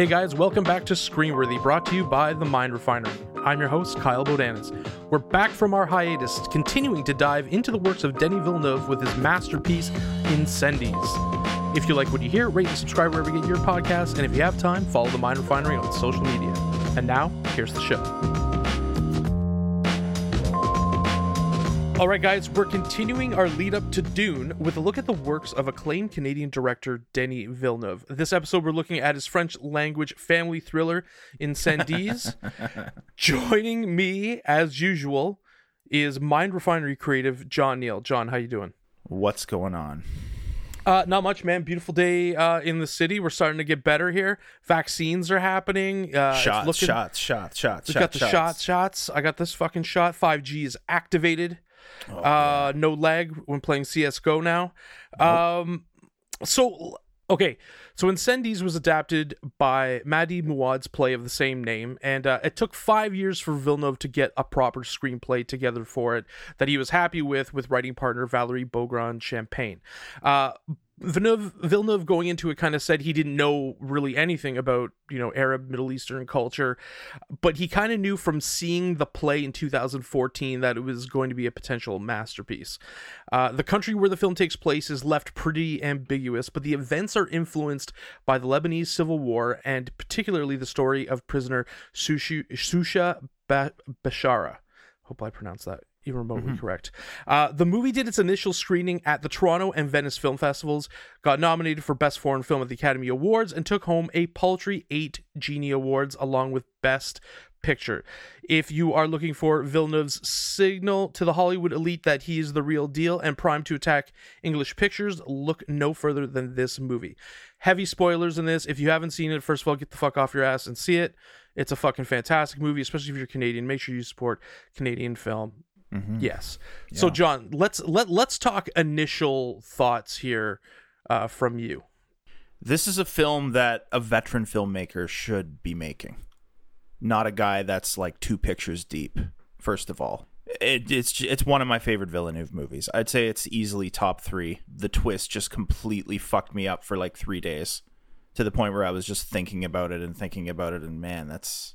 Hey guys, welcome back to Screenworthy, brought to you by The Mind Refinery. I'm your host, Kyle Bodanis. We're back from our hiatus, continuing to dive into the works of Denis Villeneuve with his masterpiece, Incendies. If you like what you hear, rate and subscribe wherever you get your podcast, and if you have time, follow The Mind Refinery on social media. And now, here's the show. All right, guys, we're continuing our lead up to Dune with a look at the works of acclaimed Canadian director Denis Villeneuve. This episode, we're looking at his French language family thriller, Incendies. Joining me, as usual, is Mind Refinery creative Jon Neal. Jon, how you doing? What's going on? Uh, not much, man. Beautiful day uh, in the city. We're starting to get better here. Vaccines are happening. Uh, shots, looking- shots, shots, shots. We shots, got the shots, shots. I got this fucking shot. 5G is activated. Uh, no lag when playing CS:GO now. Um, so okay, so Incendies was adapted by Wajdi Mouawad's play of the same name, and uh, it took five years for Villeneuve to get a proper screenplay together for it that he was happy with, with writing partner Valerie Beaugrand Champagne. Uh, Villeneuve, Villeneuve going into it kind of said he didn't know really anything about you know Arab Middle Eastern culture, but he kind of knew from seeing the play in 2014 that it was going to be a potential masterpiece. Uh, the country where the film takes place is left pretty ambiguous, but the events are influenced by the Lebanese civil war and particularly the story of prisoner Sushu, Susha ba- Bashara. Hope I pronounced that even remotely correct. Uh, the movie did its initial screening at the Toronto and Venice Film Festivals, got nominated for Best Foreign Film at the Academy Awards, and took home a paltry eight Genie Awards along with Best Picture. If you are looking for Villeneuve's signal to the Hollywood elite that he is the real deal and primed to attack English pictures, look no further than this movie. Heavy spoilers in this. If you haven't seen it, first of all, get the fuck off your ass and see it. It's a fucking fantastic movie, especially if you're Canadian. Make sure you support Canadian film. Yes. So Jon, let's let let's talk initial thoughts here uh, from you. This is a film that a veteran filmmaker should be making, not a guy that's like two pictures deep. First of all, it, it's it's one of my favorite Villeneuve movies. I'd say it's easily top three. The twist just completely fucked me up for like three days, to the point where I was just thinking about it and thinking about it, and man, that's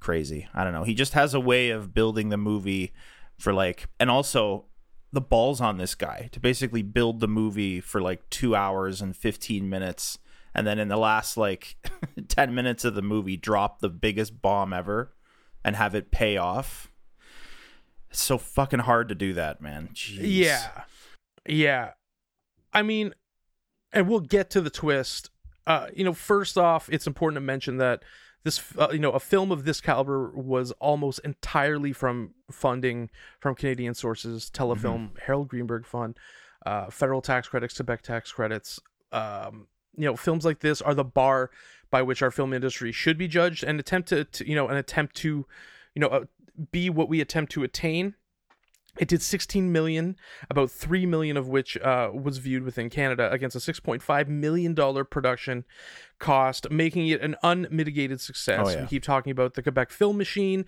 crazy. I don't know. He just has a way of building the movie for like, and also the balls on this guy to basically build the movie for like two hours and 15 minutes. And then in the last like 10 minutes of the movie, drop the biggest bomb ever and have it pay off. It's so fucking hard to do that, man. Jeez. Yeah, yeah. I mean, and we'll get to the twist. Uh, you know, first off, it's important to mention that this, uh, you know, a film of this caliber was almost entirely from funding from Canadian sources, Telefilm, Harold Greenberg Fund, uh, federal tax credits, Quebec tax credits. Um, you know, films like this are the bar by which our film industry should be judged, and attempt to, to you know, an attempt to, you know, uh, be what we attempt to attain. It did 16 million, about 3 million of which uh, was viewed within Canada against a 6.5 million dollar production cost, making it an unmitigated success. Oh, yeah. We keep talking about the Quebec Film Machine.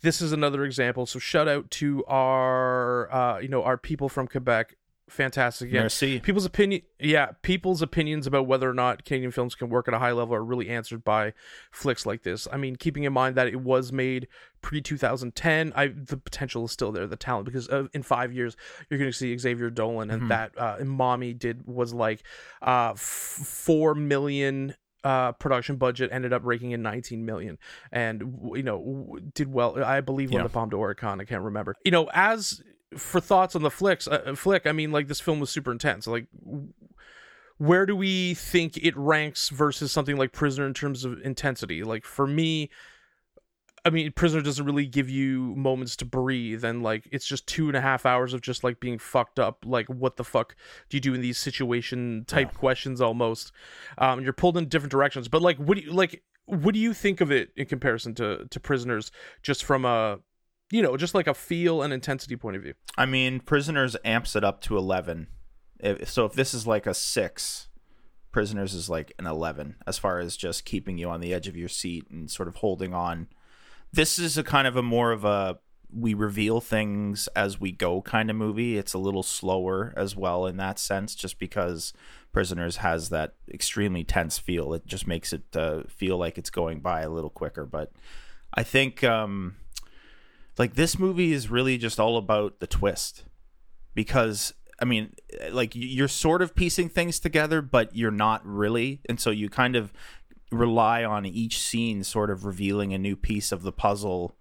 This is another example. So shout out to our uh, you know, our people from Quebec. Fantastic. Again, Merci. people's opinion yeah people's opinions about whether or not canadian films can work at a high level are really answered by flicks like this i mean keeping in mind that it was made pre-2010 i the potential is still there the talent because uh, in five years you're going to see xavier dolan and that uh and mommy did was like uh f- four million uh production budget ended up raking in 19 million and you know did well i believe won Yeah. the palme d'oricon i can't remember you know as for thoughts on the flicks uh, flick i mean like this film was super intense like where do we think it ranks versus something like prisoner in terms of intensity like for me I mean, Prisoner doesn't really give you moments to breathe, and like it's just two and a half hours of just like being fucked up. Like, what the fuck do you do in these situation type questions? Almost, um, you're pulled in different directions. But like, what do you like? What do you think of it in comparison to to Prisoners? Just from a, you know, just like a feel and intensity point of view. I mean, Prisoners amps it up to 11. If, so if this is like a 6, Prisoners is like an 11 as far as just keeping you on the edge of your seat and sort of holding on. This is a kind of a more of a we reveal things as we go kind of movie. It's a little slower as well in that sense, just because Prisoners has that extremely tense feel. It just makes it uh, feel like it's going by a little quicker. But I think um, like this movie is really just all about the twist. Because I mean, like you're sort of piecing things together, but you're not really, and so you kind of rely on each scene sort of revealing a new piece of the puzzle.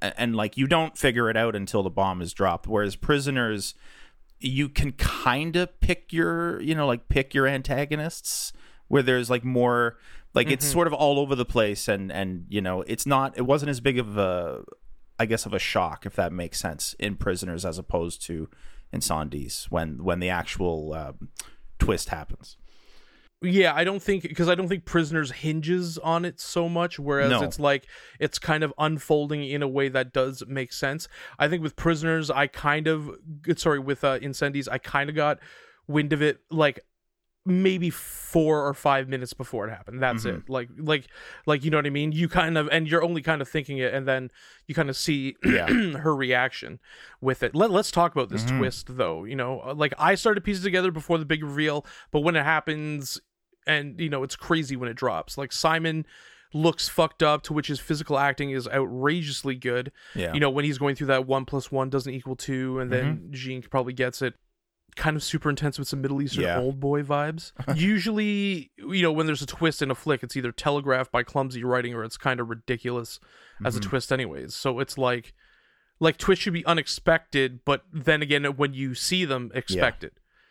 And, and, like you don't figure it out until the bomb is dropped. Whereas prisoners you can kind of pick your you know like pick your antagonists where there's like more like mm-hmm. it's sort of all over the place and and you know it's not it wasn't as big of a i guess of a shock if that makes sense in prisoners as opposed to in Incendies when when the actual um, twist happens yeah, I don't think because I don't think Prisoners hinges on it so much, whereas no. it's like it's kind of unfolding in a way that does make sense. I think with Prisoners, I kind of sorry with uh, Incendies, I kind of got wind of it like maybe four or five minutes before it happened. That's mm-hmm. it. Like like like you know what I mean. You kind of and you're only kind of thinking it, and then you kind of see yeah. her reaction with it. Let Let's talk about this mm-hmm. twist though. You know, uh, like I started pieces together before the big reveal, but when it happens, and you know it's crazy when it drops. Like Simon looks fucked up to which his physical acting is outrageously good yeah you know when he's going through that one plus one doesn't equal two and then mm-hmm. jeanne probably gets it kind of super intense with some Middle Eastern yeah. Oldboy vibes. Usually, you know, when there's a twist in a flick, it's either telegraphed by clumsy writing or it's kind of ridiculous mm-hmm. as a mm-hmm. twist, anyways. So it's like, like twists should be unexpected, but then again, when you see them, expect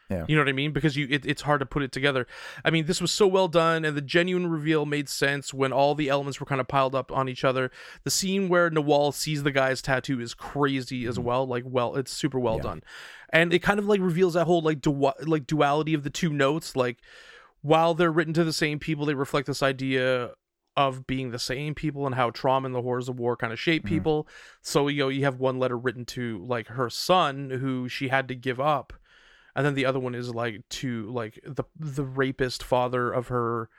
yeah. You know what I mean? Because you it, it's hard to put it together. I mean, this was so well done and the genuine reveal made sense when all the elements were kind of piled up on each other. The scene where Nawal sees the guy's tattoo is crazy as mm-hmm. well. Like well, it's super well yeah. done. And it kind of like reveals that whole like du- like duality of the two notes like while they're written to the same people, they reflect this idea of being the same people and how trauma and the horrors of war kind of shape mm-hmm. people. So you know, you have one letter written to like her son who she had to give up and then the other one is like to like the the rapist father of her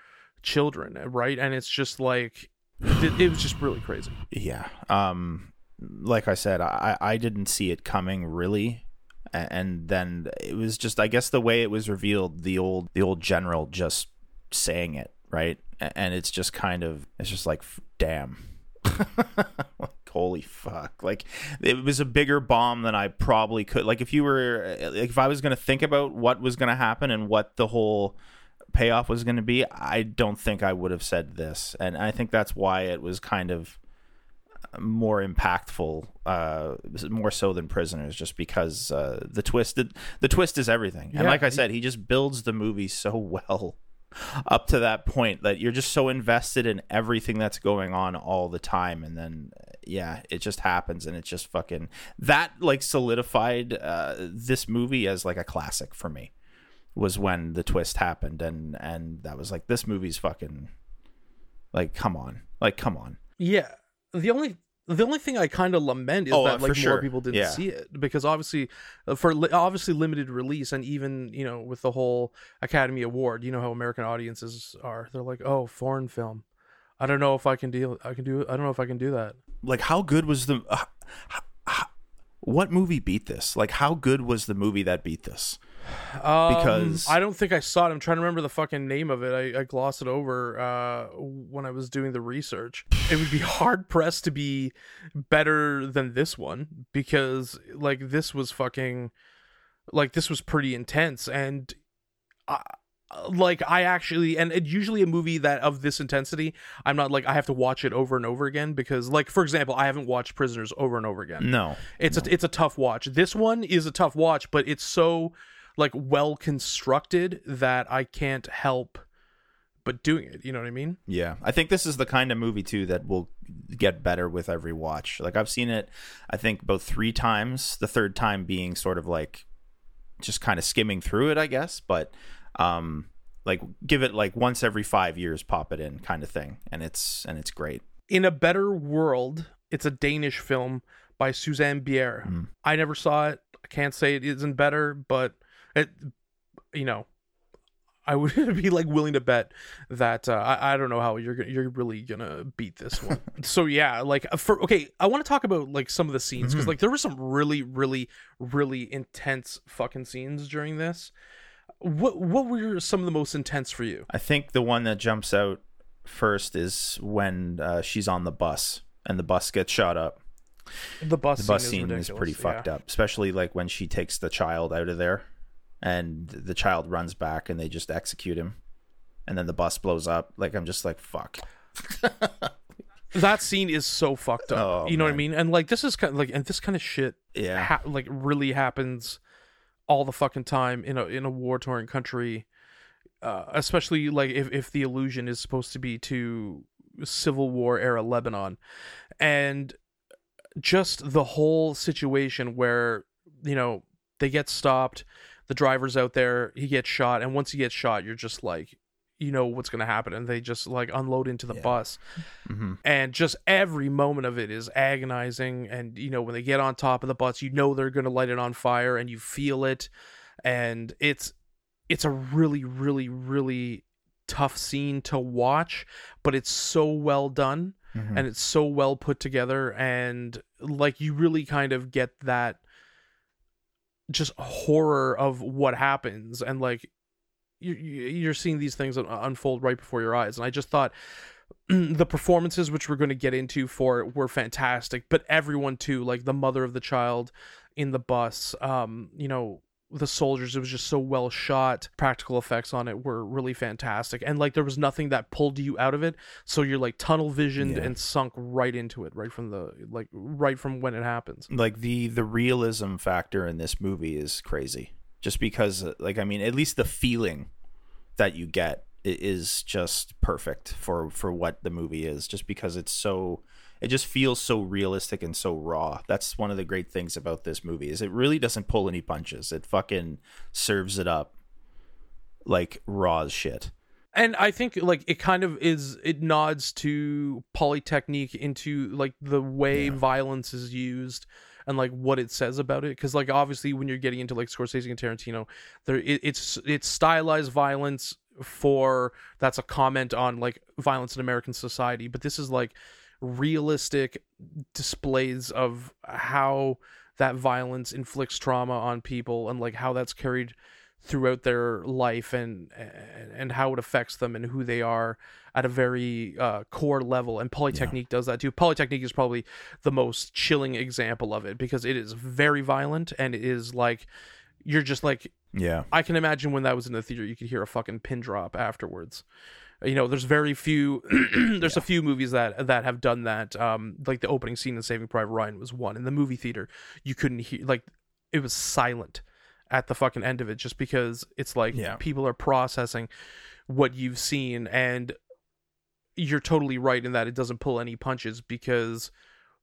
children, right? And it's just like it, it was just really crazy. Yeah. Um like I said, I I didn't see it coming really and then it was just I guess the way it was revealed the old the old general just saying it, right? And it's just kind of it's just like damn. holy fuck. Like it was a bigger bomb than i probably could like if you were like if i was going to think about what was going to happen and what the whole payoff was going to be i don't think i would have said this. And i think that's why it was kind of more impactful uh more so than prisoners just because uh the twist the, the twist is everything. And yeah. like i said he just builds the movie so well up to that point that you're just so invested in everything that's going on all the time. And then yeah it just happens. And it's just fucking that like solidified uh, this movie as like a classic for me was when the twist happened. And and that was like this movie's fucking like come on. Like come on. Yeah. The only the only thing I kind of lament is oh, that like more sure. people didn't yeah. see it because obviously uh, for li- obviously limited release and even you know with the whole Academy Award, you know how American audiences are. They're like, "Oh, foreign film. I don't know if I can deal. I can do. I don't know if I can do that." Like, how good was the? Uh, what movie beat this? Like, how good was the movie that beat this? Um, because I don't think I saw it. I'm trying to remember the fucking name of it. I, I glossed it over uh, when I was doing the research. It would be hard pressed to be better than this one because like this was fucking like this was pretty intense and. I, like I actually and it, usually a movie that of this intensity I'm not like I have to watch it over and over again because like for example I haven't watched Prisoners over and over again. No. It's no. a it's a tough watch. This one is a tough watch but it's so like well constructed that I can't help but doing it. You know what I mean? Yeah. I think this is the kind of movie too that will get better with every watch. Like I've seen it I think both 3 times, the third time being sort of like just kind of skimming through it, I guess, but um like give it like once every 5 years pop it in kind of thing and it's and it's great. In a better world, it's a Danish film by Susanne Bier. Mm. I never saw it. I can't say it isn't better, but it, you know, I would be like willing to bet that uh, I, I don't know how you're gonna, you're really gonna beat this one. so yeah, like uh, for okay, I want to talk about like some of the scenes because like there were some really really really intense fucking scenes during this. What what were some of the most intense for you? I think the one that jumps out first is when uh, she's on the bus and the bus gets shot up. The bus The bus scene, scene is, is, pretty ridiculous, fucked yeah. up, especially like when she takes the child out of there and the child runs back and they just execute him. And then the bus blows up. Like I'm just like fuck. That scene is so fucked up. Oh, you know what I mean? And like this is kind of like and this kind of shit Yeah. ha- like really happens all the fucking time in a in a war torn country uh, especially like if, if the illusion is supposed to be to civil war era lebanon and just the whole situation where you know they get stopped the driver's out there he gets shot and once he gets shot you're just like you know what's going to happen and they just like unload into the Yeah. bus hmm and just every moment of it is agonizing and you know when they get on top of the bus you know they're going to light it on fire and you feel it and it's it's a really really really tough scene to watch but it's so well done Mhm. and it's so well put together and like you really kind of get that just horror of what happens and like you you- you're seeing these things unfold right before your eyes. And i just thought the performances which we're going to get into for it were fantastic. But everyone too like the mother of the child in the bus um you know the soldiers it was just so well shot. Practical effects on it were really fantastic. And like there was nothing that pulled you out of it. So you're like tunnel visioned Yeah. and sunk right into it right from the like right from when it happens. Like the the realism factor in this movie is crazy. Just because uh, like i mean at least the feeling that you get is just perfect for for what the movie is just because it's so it just feels so realistic and so raw. That's one of the great things about this movie is it really doesn't pull any punches. It fucking serves it up like raw as shit. And i think like it kind of is it nods to polytechnique into like the way Yeah. violence is used and like what it says about it. Because like obviously when you're getting into like scorsese and tarantino there it, it's it's stylized violence for that's a comment on like violence in american society. But this is like realistic displays of how that violence inflicts trauma on people and like how that's carried throughout their life and and, how it affects them and who they are at a very uh, core level. And polytechnique does that too. Polytechnique is probably the most chilling example of it because it is very violent and it is like you're just like yeah. I can imagine when that was in the theater, you could hear a fucking pin drop afterwards. You know, there's very few. there's a few movies that that have done that. Um, like the opening scene in Saving Private Ryan was one. In the movie theater, you couldn't hear like it was silent at the fucking end of it, just because it's like Yeah. people are processing what you've seen, and you're totally right in that it doesn't pull any punches because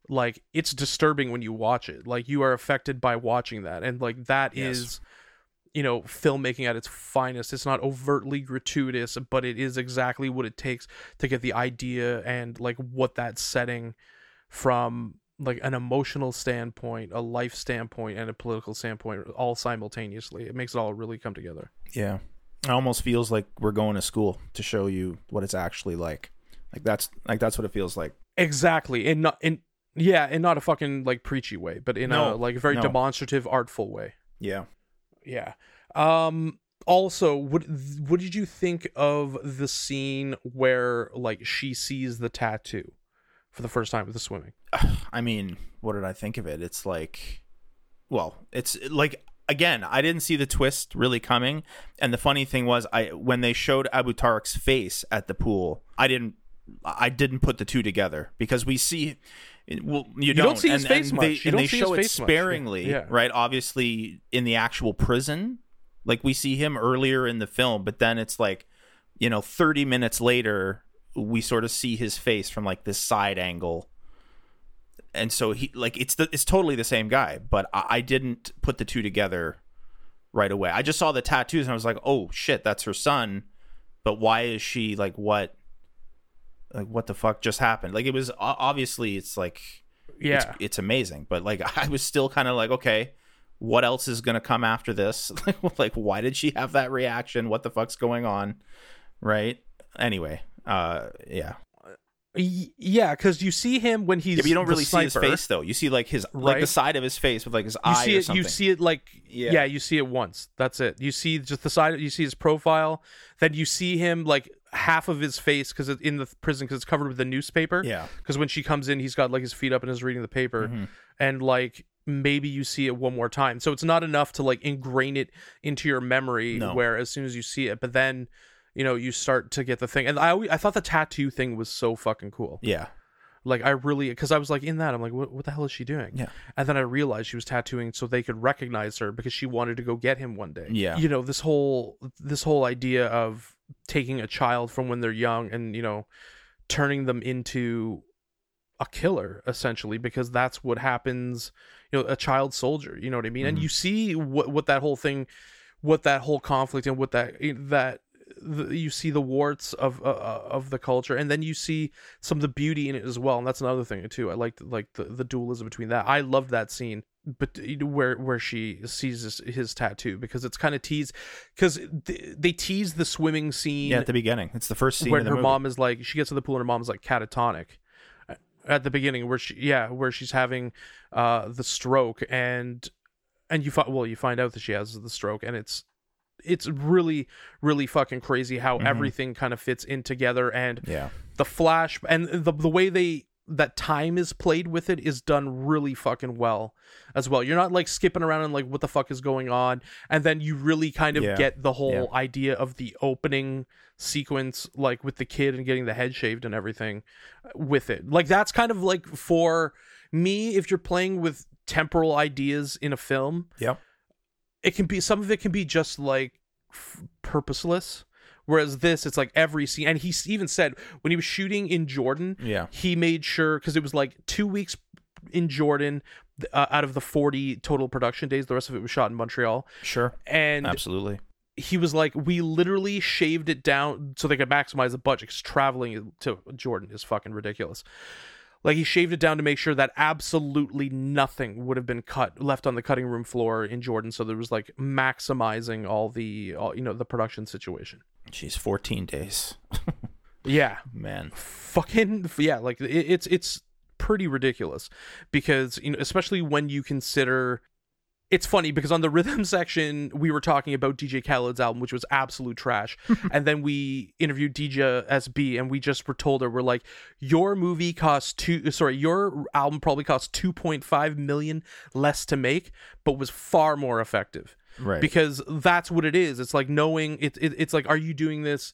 like it's disturbing when you watch it like you are affected by watching that and like that is Yes. You know filmmaking at its finest it's not overtly gratuitous but it is exactly what it takes to get the idea and like what that setting from like an emotional standpoint a life standpoint and a political standpoint all simultaneously it makes it all really come together Yeah. It almost feels like we're going to school to show you what it's actually like. Like that's like that's what it feels like. exactly and not in yeah in not a fucking like preachy way but in a No, like very no. demonstrative artful way Yeah. Yeah. Um also what what did you think of the scene where like she sees the tattoo for the first time with the swimming? I mean, what did I think of it? It's like well, it's like again, I didn't see the twist really coming. And the funny thing was I when they showed Abu Tarek's face at the pool, I didn't I didn't put the two together because we see well, you, don't see his and, face and They, much. You and don't they show it. Sparingly, Yeah. right? Obviously, in the actual prison, like we see him earlier in the film, but then it's like, you know, thirty minutes later, we sort of see his face from like this side angle, and so he like it's the it's totally the same guy, but I, I didn't put the two together right away. I just saw the tattoos and I was like, oh shit, that's her son, but why is she like what? Like what the fuck just happened? Like it was obviously it's like Yeah. it's, it's amazing but like i was still kind of like okay what else is going to come after this? like, why did she have that reaction? What the fuck's going on? Right. Anyway, uh, yeah. Yeah, because you see him when he's Yeah, you don't really see his face though. You see like his like the side of his face with like his You eye see or it. something. You see it like Yeah. yeah. You see it once. That's it. You see just the side. You see his profile. Then you see him like half of his face because in the prison because it's covered with the newspaper. Yeah. Because when she comes in, he's got like his feet up and is reading the paper, Mm-hmm. and like maybe you see it one more time. So it's not enough to like ingrain it into your memory. No. Where as soon as you see it, but then you know you start to get the thing. And I always, I thought the tattoo thing was so fucking cool. Yeah. Like I really, because I was like in that, I'm like, what, what the hell is she doing? Yeah. And then I realized she was tattooing so they could recognize her because she wanted to go get him one day. Yeah. You know this whole this whole idea of taking a child from when they're young and you know turning them into a killer essentially because that's what happens. You know, a child soldier. You know what I mean? And Mhm. you see what what that whole thing, what that whole conflict and what that that. The, you see the warts of uh, of the culture, and then you see some of the beauty in it as well, and that's another thing too. I liked like the, the dualism between that. I loved that scene, but where where she sees his, his tattoo because it's kind of teased because they, they tease the swimming scene Yeah. At the beginning, it's the first scene. where her movie. mom is like she gets to the pool and her mom's like catatonic at the beginning where she yeah where she's having uh the stroke and and you find well you find out that she has the stroke and it's it's really really fucking crazy how Mhm. everything kind of fits in together and Yeah. the flash and the the way they that time is played with it is done really fucking well as well. You're not like skipping around and like what the fuck is going on and then you really kind of Yeah. get the whole Yeah. idea of the opening sequence like with the kid and getting the head shaved and everything uh, with it. Like that's kind of like for me if you're playing with temporal ideas in a film, Yep. it can be some of it can be just like f- purposeless whereas this it's like every scene and he even said when he was shooting in jordan Yeah. he made sure because it was like two weeks in jordan uh, out of the 40 total production days the rest of it was shot in montreal Sure. and Absolutely. he was like we literally shaved it down so they could maximize the budget because traveling to jordan is fucking ridiculous like he shaved it down to make sure that absolutely nothing would have been cut left on the cutting room floor in jordan so there was like maximizing all the all, you know the production situation She's 14 days. yeah Man. fucking yeah like it, it's it's pretty ridiculous because you know especially when you consider it's funny because on the rhythm section we were talking about DJ Khaled's album which was absolute trash and then we interviewed DJ SB and we just were told her we're like your movie cost two sorry your album probably cost 2.5 million less to make but was far more effective Right. because that's what it is. It's like knowing it, it. It's like, are you doing this?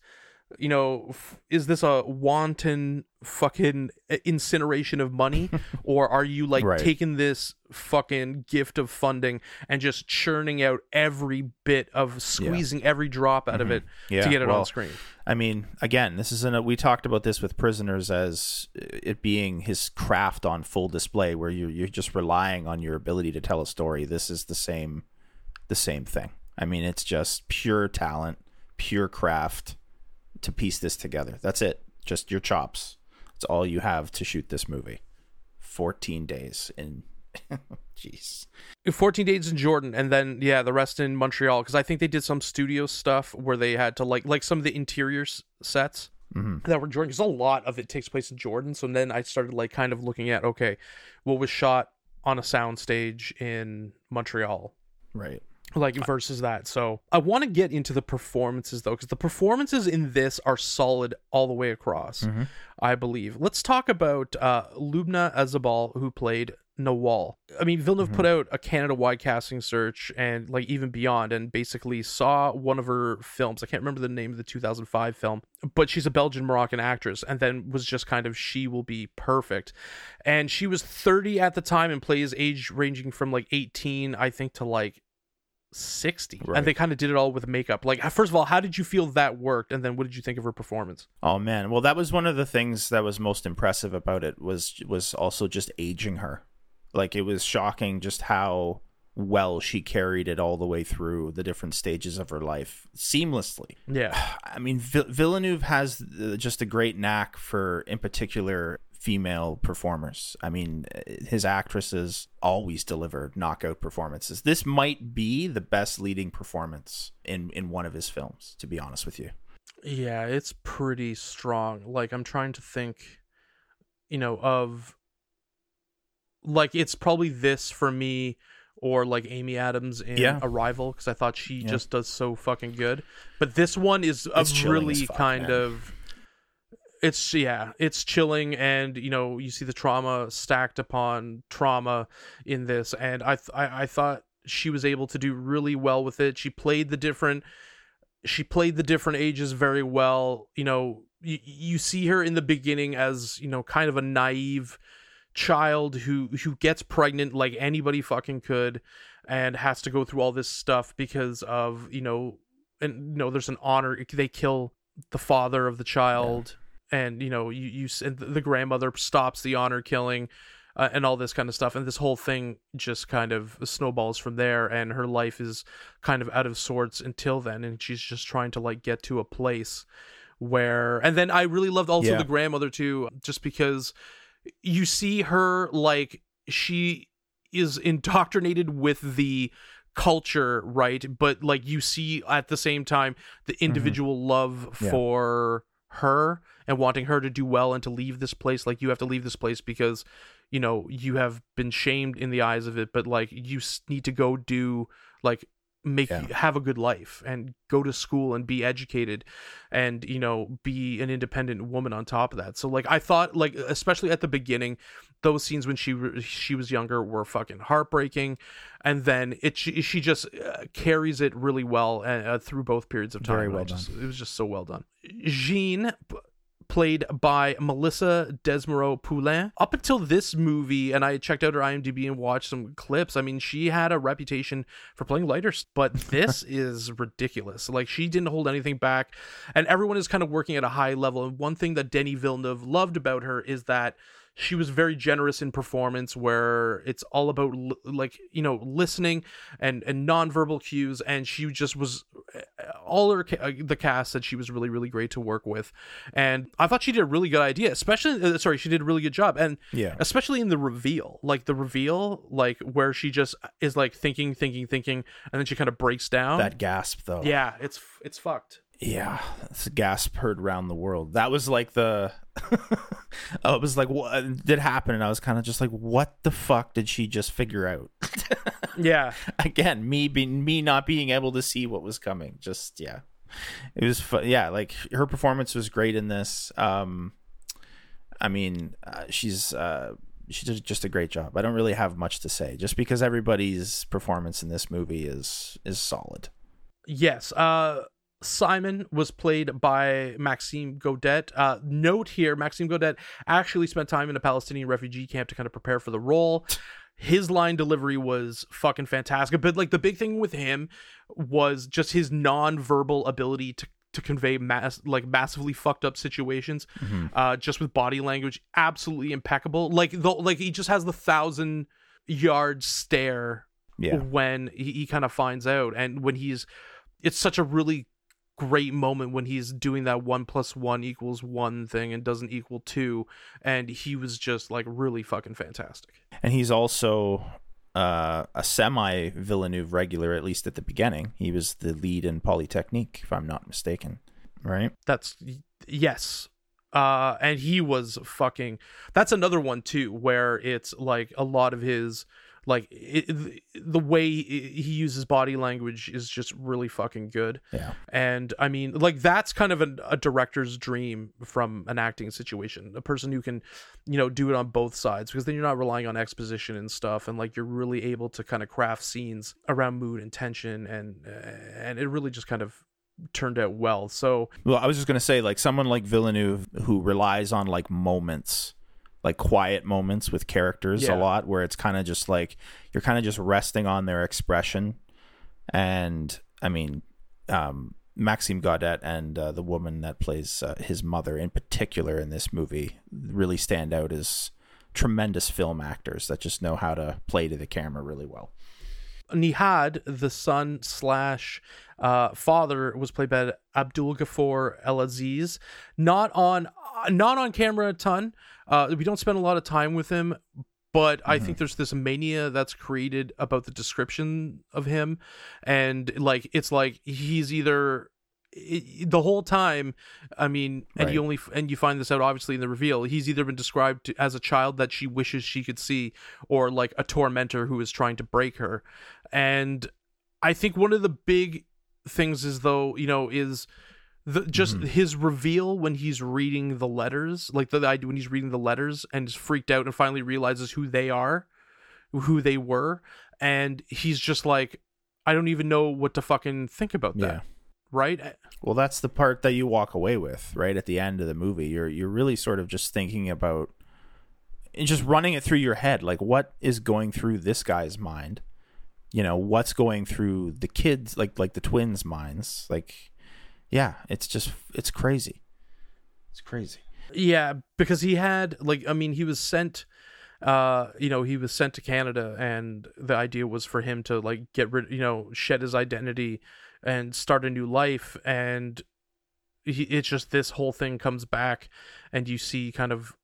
You know, f- is this a wanton fucking incineration of money, or are you like Right. taking this fucking gift of funding and just churning out every bit of squeezing every drop out of it Mm-hmm. Yeah, to get it well, on screen? I mean, again, this is an. We talked about this with prisoners as it being his craft on full display, where you you're just relying on your ability to tell a story. This is the same, the same thing. I mean, it's just pure talent, pure craft to piece this together. That's it. Just your chops. It's all you have to shoot this movie. Fourteen days in. Jeez. 14 days in Jordan and then yeah the rest in Montreal because I think they did some studio stuff where they had to like like some of the interior s- sets Mhm. that were Jordan because a lot of it takes place in Jordan so then I started like kind of looking at okay what was shot on a sound stage in Montreal Right. Like versus that so I want to get into the performances though because the performances in this are solid all the way across Mhm. I believe let's talk about uh Lubna Azabal who played Nawal. I mean, Villeneuve put out a Canada-wide casting search and like even beyond, and basically saw one of her films. I can't remember the name of the 2005 film, but she's a Belgian Moroccan actress, and then was just kind of she will be perfect. And she was 30 at the time and plays age ranging from like 18, I think, to like 60. Right. And they kind of did it all with makeup. Like, first of all, how did you feel that worked? And then what did you think of her performance? Oh man, well that was one of the things that was most impressive about it was was also just aging her. Like it was shocking just how well she carried it all the way through the different stages of her life seamlessly. Yeah. I mean, Villeneuve has uh, just a great knack for, in particular, female performers. I mean, uh, his actresses always deliver knockout performances. This might be the best leading performance in in one of his films, to be honest with you. Yeah, it's pretty strong. Like I'm trying to think, you know, of like it's probably this for me or like Amy Adams in Yeah. Arrival because I thought she Yeah. just does so fucking good. But this one is a really kind man. of it's yeah, it's chilling and you know, you see the trauma stacked upon trauma in this and I th- I, I thought she was able to do really well with it. She played the different she played the different ages very well. You know, you, you see her in the beginning as, you know, kind of a naive child who who gets pregnant like anybody fucking could and has to go through all this stuff because of, you know, and you know there's an honor they kill the father of the child and you know you you and the grandmother stops the honor killing uh, and all this kind of stuff and this whole thing just kind of snowballs from there and her life is kind of out of sorts until then and she's just trying to like get to a place where and then I really loved also Yeah. the grandmother too just because you see her like she is indoctrinated with the culture right but like you see at the same time the individual love Mm-hmm. Yeah. for her and wanting her to do well and to leave this place like you have to leave this place because you know you have been shamed in the eyes of it but like you need to go do like make Yeah. have a good life and go to school and be educated and you know be an independent woman on top of that. So like i thought like especially at the beginning those scenes when she she was younger were fucking heartbreaking. And then it she, she just uh, carries it really well uh, uh, through both periods of time. Very well just- it was just so well done. Jeanne played by Melissa Désormeaux Poulin. Up until this movie, and I checked out her IMDb and watched some clips, I mean, she had a reputation for playing lighter, but this is ridiculous. Like, she didn't hold anything back, and everyone is kind of working at a high level. And one thing that Denis Villeneuve loved about her is that she was very generous in performance where it's all about l- like you know listening and and nonverbal cues. And she just was all her ca- uh, the cast said she was really really great to work with. And i thought she did a really good idea especially uh, sorry she did a really good job. And Yeah. especially in the reveal like the reveal like where she just is like thinking thinking thinking and then she kind of breaks down. That gasp though. yeah it's it's fucked Yeah, it's a gasp heard around the world. That was like the. oh, it was like what did happen, and I was kind of just like, "What the fuck did she just figure out?" yeah Again, me being me not being able to see what was coming. Just yeah, it was. fun. yeah, like her performance was great in this. Um, I mean, uh, she's uh, she did just a great job. I don't really have much to say, just because everybody's performance in this movie is is solid. Yes. Uh Simon was played by Maxim Gaudette. Uh, note here, Maxim Gaudette actually spent time in a Palestinian refugee camp to kind of prepare for the role. His line delivery was fucking fantastic, but like the big thing with him was just his non-verbal ability to to convey mass like massively fucked up situations uh just with body language absolutely impeccable like the like he just has the thousand yard stare Yeah. when he, he kind of finds out and when he's it's such a really great moment when he's doing that one plus one equals one thing and doesn't equal two and he was just like really fucking fantastic and he's also uh, a semi Villeneuve regular, at least at the beginning. He was the lead in Polytechnique, if I'm not mistaken. Right? that's yes uh and he was fucking that's another one too where it's like a lot of his like it, the way he uses body language is just really fucking good. Yeah. and i mean like that's kind of an, a director's dream from an acting situation. A person who can you know do it on both sides because then you're not relying on exposition and stuff and like you're really able to kind of craft scenes around mood and tension and and it really just kind of turned out well. So Well, I was just gonna say, like someone like Villeneuve who relies on like moments, like quiet moments with characters Yeah. a lot, where it's kind of just like you're kind of just resting on their expression. And I mean, um, Maxim Gaudette and uh, the woman that plays uh, his mother in particular in this movie really stand out as tremendous film actors that just know how to play to the camera really well. Nihad, the son slash uh, father, was played by Abdelghafour Elaaziz. Not on, uh, not on camera a ton. Uh, we don't spend a lot of time with him, but I think there's this mania that's created about the description of him, and like it's like he's either i the whole time. I mean, and you only and you find this out obviously in the reveal. He's either been described to, as a child that she wishes she could see, or like a tormentor who is trying to break her. And I think one of the big things is though you know is the just mm-hmm. his reveal when he's reading the letters, like the, the idea when he's reading the letters and is freaked out and finally realizes who they are, who they were, and he's just like, I don't even know what to fucking think about that, Yeah. Right? Well, that's the part that you walk away with, right at the end of the movie. You're you're really sort of just thinking about and just running it through your head, like what is going through this guy's mind? You know, what's going through the kids, like like the twins' minds? Like, yeah, it's just it's crazy. It's crazy. Yeah, because he had like I mean he was sent uh you know he was sent to Canada and the idea was for him to like get rid you know shed his identity and start a new life and he, it's just this whole thing comes back and you see kind of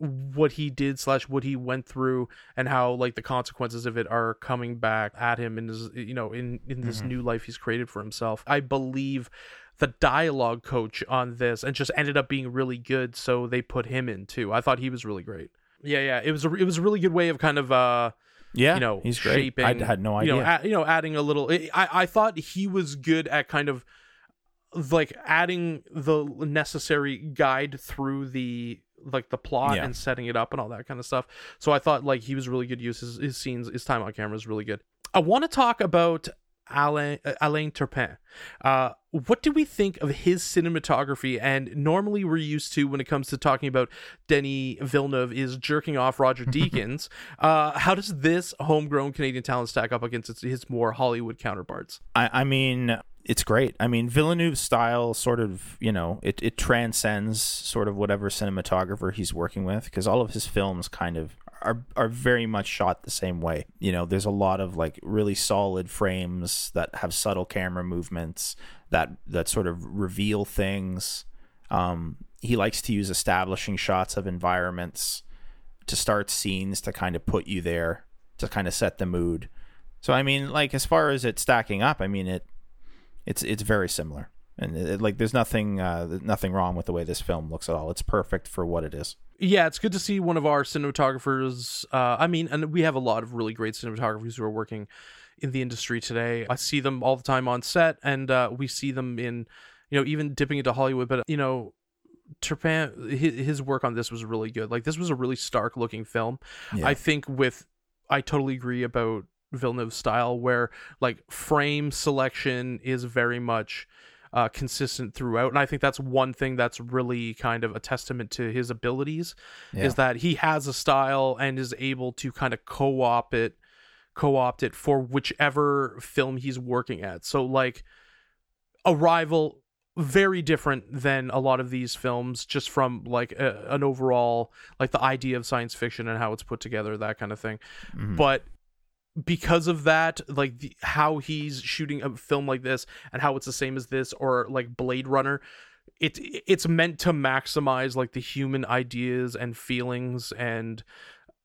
what he did slash what he went through and how like the consequences of it are coming back at him in his you know in in this new life he's created for himself. I believe the dialogue coach on this and just ended up being really good so they put him in too. I thought he was really great. Yeah yeah it was a, it was a really good way of kind of uh Yeah, you know he's great. shaping I had no idea. you know a, you know adding a little i i thought he was good at kind of like adding the necessary guide through the like the plot Yeah. and setting it up and all that kind of stuff so i thought like he was really good use his, his scenes his time on camera is really good i want to talk about alain uh, alain turpin uh what do we think of his cinematography and normally we're used to when it comes to talking about Denis Villeneuve is jerking off Roger Deakins. uh, how does this homegrown Canadian talent stack up against its, his more Hollywood counterparts? I, I mean, it's great. I mean, Villeneuve's style sort of, you know, it, it transcends sort of whatever cinematographer he's working with because all of his films kind of are are very much shot the same way. You know, there's a lot of like really solid frames that have subtle camera movements that that sort of reveal things. Um, he likes to use establishing shots of environments to start scenes to kind of put you there to kind of set the mood. So I mean, like as far as it stacking up, I mean it it's it's very similar. And it, like there's nothing uh, nothing wrong with the way this film looks at all. It's perfect for what it is. Yeah, it's good to see one of our cinematographers. Uh, I mean, and we have a lot of really great cinematographers who are working in the industry today. I see them all the time on set, and uh, we see them in, you know, even dipping into Hollywood. But you know, Turpin, his, his work on this was really good. Like this was a really stark looking film. Yeah. I think with, I totally agree about Villeneuve's style, where like frame selection is very much uh, consistent throughout. And I think that's one thing that's really kind of a testament to his abilities Yeah. is that he has a style and is able to kind of co-op it, co-opt it for whichever film he's working at. So like Arrival very different than a lot of these films just from like a, an overall like the idea of science fiction and how it's put together that kind of thing Mhm. but because of that like the, how he's shooting a film like this and how it's the same as this or like blade runner it it's meant to maximize like the human ideas and feelings and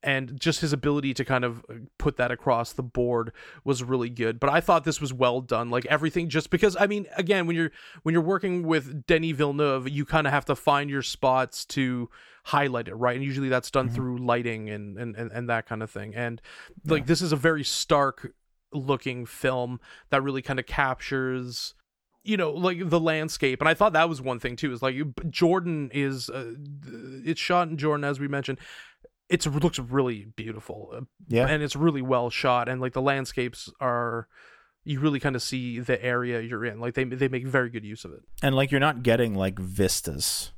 and just his ability to kind of put that across the board was really good. But i thought this was well done. Like everything just because i mean again when you're when you're working with denis villeneuve you kind of have to find your spots to highlight it right? And usually that's done through lighting and, and and and that kind of thing. And like this is a very stark looking film that really kind of captures you know like the landscape. And i thought that was one thing too is like jordan is uh, it's shot in jordan as we mentioned it's, it looks really beautiful uh, Yeah. and it's really well shot and like the landscapes are you really kind of see the area you're in like they they make very good use of it. And like you're not getting like vistas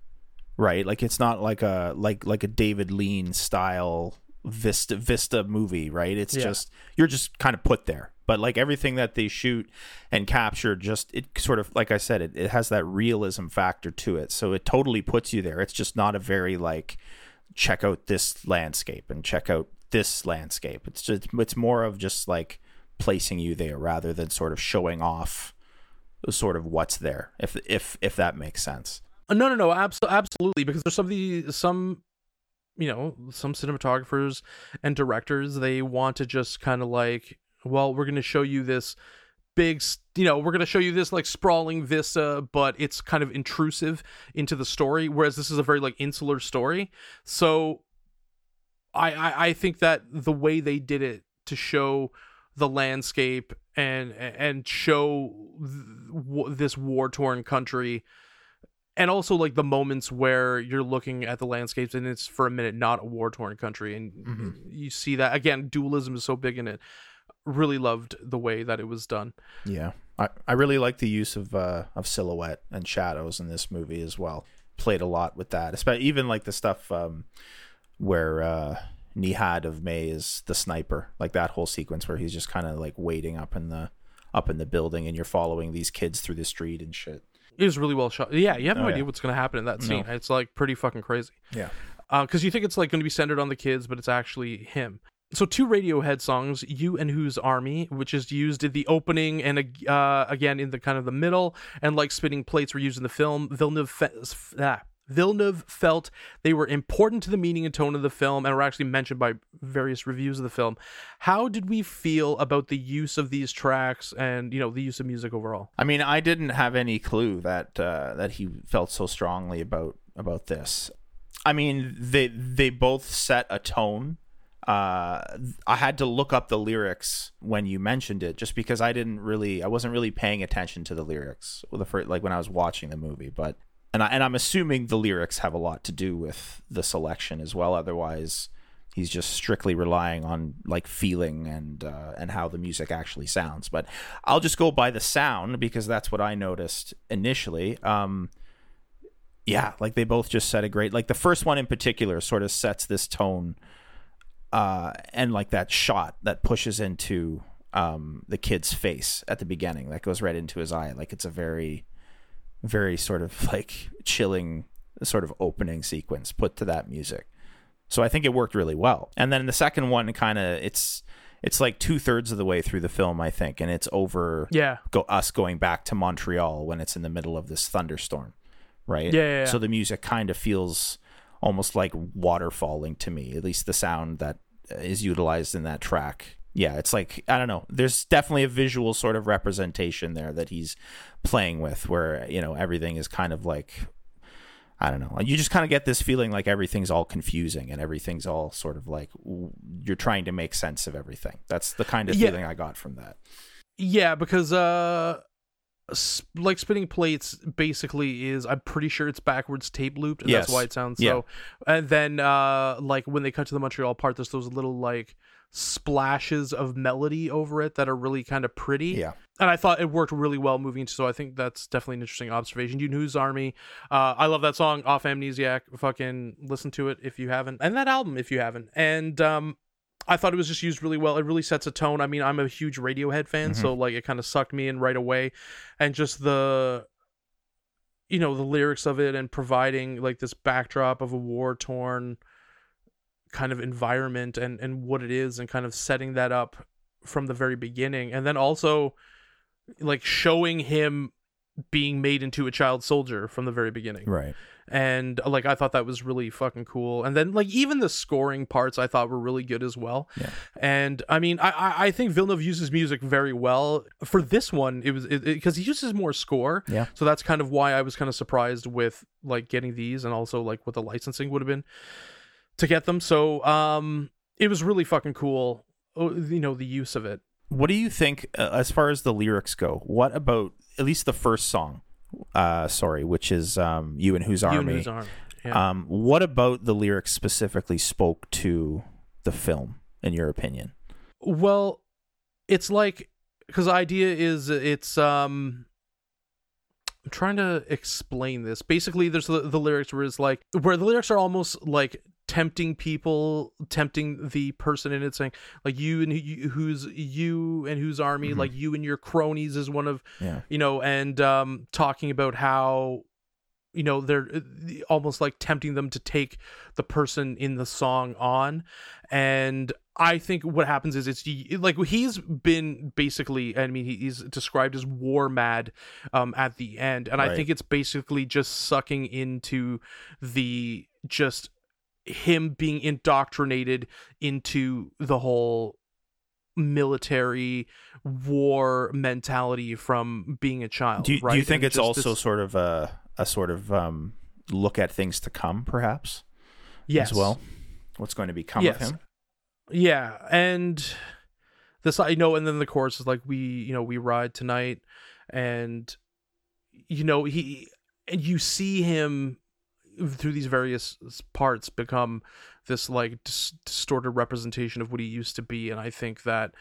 right? Like it's not like a like like a david lean style vista vista movie right? It's Yeah. just you're just kind of put there. But like everything that they shoot and capture just it sort of like i said it, it has that realism factor to it. So it totally puts you there. It's just not a very like check out this landscape and check out this landscape it's just it's more of just like placing you there rather than sort of showing off sort of what's there if if if that makes sense Uh, No, no, no, abso- absolutely. Because there's some of the some, you know, some cinematographers and directors they want to just kind of like, well, we're going to show you this big, you know, we're going to show you this like sprawling vista, but it's kind of intrusive into the story. Whereas this is a very like insular story. So, I I, I think that the way they did it to show the landscape and and show th- w- this war torn country and also like the moments where you're looking at the landscapes and it's for a minute not a war torn country and Mhm. you see that again dualism is so big in it really loved the way that it was done Yeah, I, I really like the use of uh, of silhouette and shadows in this movie as well. Played a lot with that, especially even like the stuff um, where uh, Nihad of May is the sniper, like that whole sequence where he's just kind of like waiting up in the up in the building, and you're following these kids through the street and shit. it was really well shot yeah you have no Oh, idea yeah. what's going to happen in that scene No. it's like pretty fucking crazy Yeah, because you think it's like going to be centered on the kids, but it's actually him. So two Radiohead songs, "You and Whose Army," which is used in the opening and uh, again in the kind of the middle, and like spinning plates were used in the film. Villeneuve, fe- ah, Villeneuve felt they were important to the meaning and tone of the film, and were actually mentioned by various reviews of the film. How did we feel about the use of these tracks and you know the use of music overall? I mean, I didn't have any clue that uh, that he felt so strongly about about this. I mean, they they both set a tone. Uh, I had to look up the lyrics when you mentioned it, just because I didn't really, I wasn't really paying attention to the lyrics the first, like when I was watching the movie. But and I and I'm assuming the lyrics have a lot to do with the selection as well. Otherwise, he's just strictly relying on like feeling and uh, and how the music actually sounds. But I'll just go by the sound because that's what I noticed initially. Um, yeah, like they both just set a great like the first one in particular sort of sets this tone, uh, and like that shot that pushes into um the kid's face at the beginning that goes right into his eye like it's a very very sort of like chilling sort of opening sequence put to that music so I think it worked really well. And then the second one kind of it's it's like two thirds of the way through the film, I think, and it's over Yeah, go us going back to Montreal when it's in the middle of this thunderstorm, right? Yeah, yeah, yeah. So the music kind of feels almost like water falling to me. At least the sound that is utilized in that track. Yeah, it's like I don't know. There's definitely a visual sort of representation there that he's playing with, where you know everything is kind of like I don't know. You just kind of get this feeling like everything's all confusing and everything's all sort of like you're trying to make sense of everything. That's the kind of Yeah. feeling I got from that. Yeah, because uh like spinning plates basically is I'm pretty sure it's backwards tape looped and that's why it sounds Yeah. so and then uh like when they cut to the Montreal part there's those little like splashes of melody over it that are really kind of pretty. Yeah. And I thought it worked really well moving into, so I think that's definitely an interesting observation. You Whose Army. Uh I love that song off Amnesiac. Fucking listen to it if you haven't. And that album if you haven't. And um I thought it was just used really well. It really sets a tone. I mean, I'm a huge Radiohead fan, so mm-hmm. like it kind of sucked me in right away, and just the, you know, the lyrics of it and providing like this backdrop of a war torn kind of environment and and what it is, and kind of setting that up from the very beginning, and then also like showing him being made into a child soldier from the very beginning Right. And like I thought that was really fucking cool. And then like even the scoring parts I thought were really good as well. Yeah. And I mean I I, think Villeneuve uses music very well for this one. It was because he uses more score. Yeah. So that's kind of why I was kind of surprised with like getting these and also like what the licensing would have been to get them. So um it was really fucking cool. oh, You know the use of it. What do you think uh, as far as the lyrics go? What about at least the first song? Uh, sorry, which is um, "You and Whose You and Army." Whose Army. Yeah. Um, what about the lyrics specifically spoke to the film, in your opinion? Well, it's like because the idea is it's um I'm trying to explain this. Basically, there's the, the lyrics where it's like where the lyrics are almost like tempting people, tempting the person in it, saying like you and you, who's you and whose army, Mhm. like you and your cronies is one of Yeah. you know, and um talking about how you know they're uh, almost like tempting them to take the person in the song on and I think what happens is it's like he's been basically, I mean, he's described as war mad um, at the end, and I think it's basically just sucking into the just him being indoctrinated into the whole military war mentality from being a child. Do you, right? do you think And it's also this- sort of a a sort of um, look at things to come, perhaps yes. as well? What's going to become Yes. of him? Yeah, and this I know, and then the chorus is like we, you know, we ride tonight, and you know he, and you see him through these various parts become this like dis- distorted representation of what he used to be, and I think that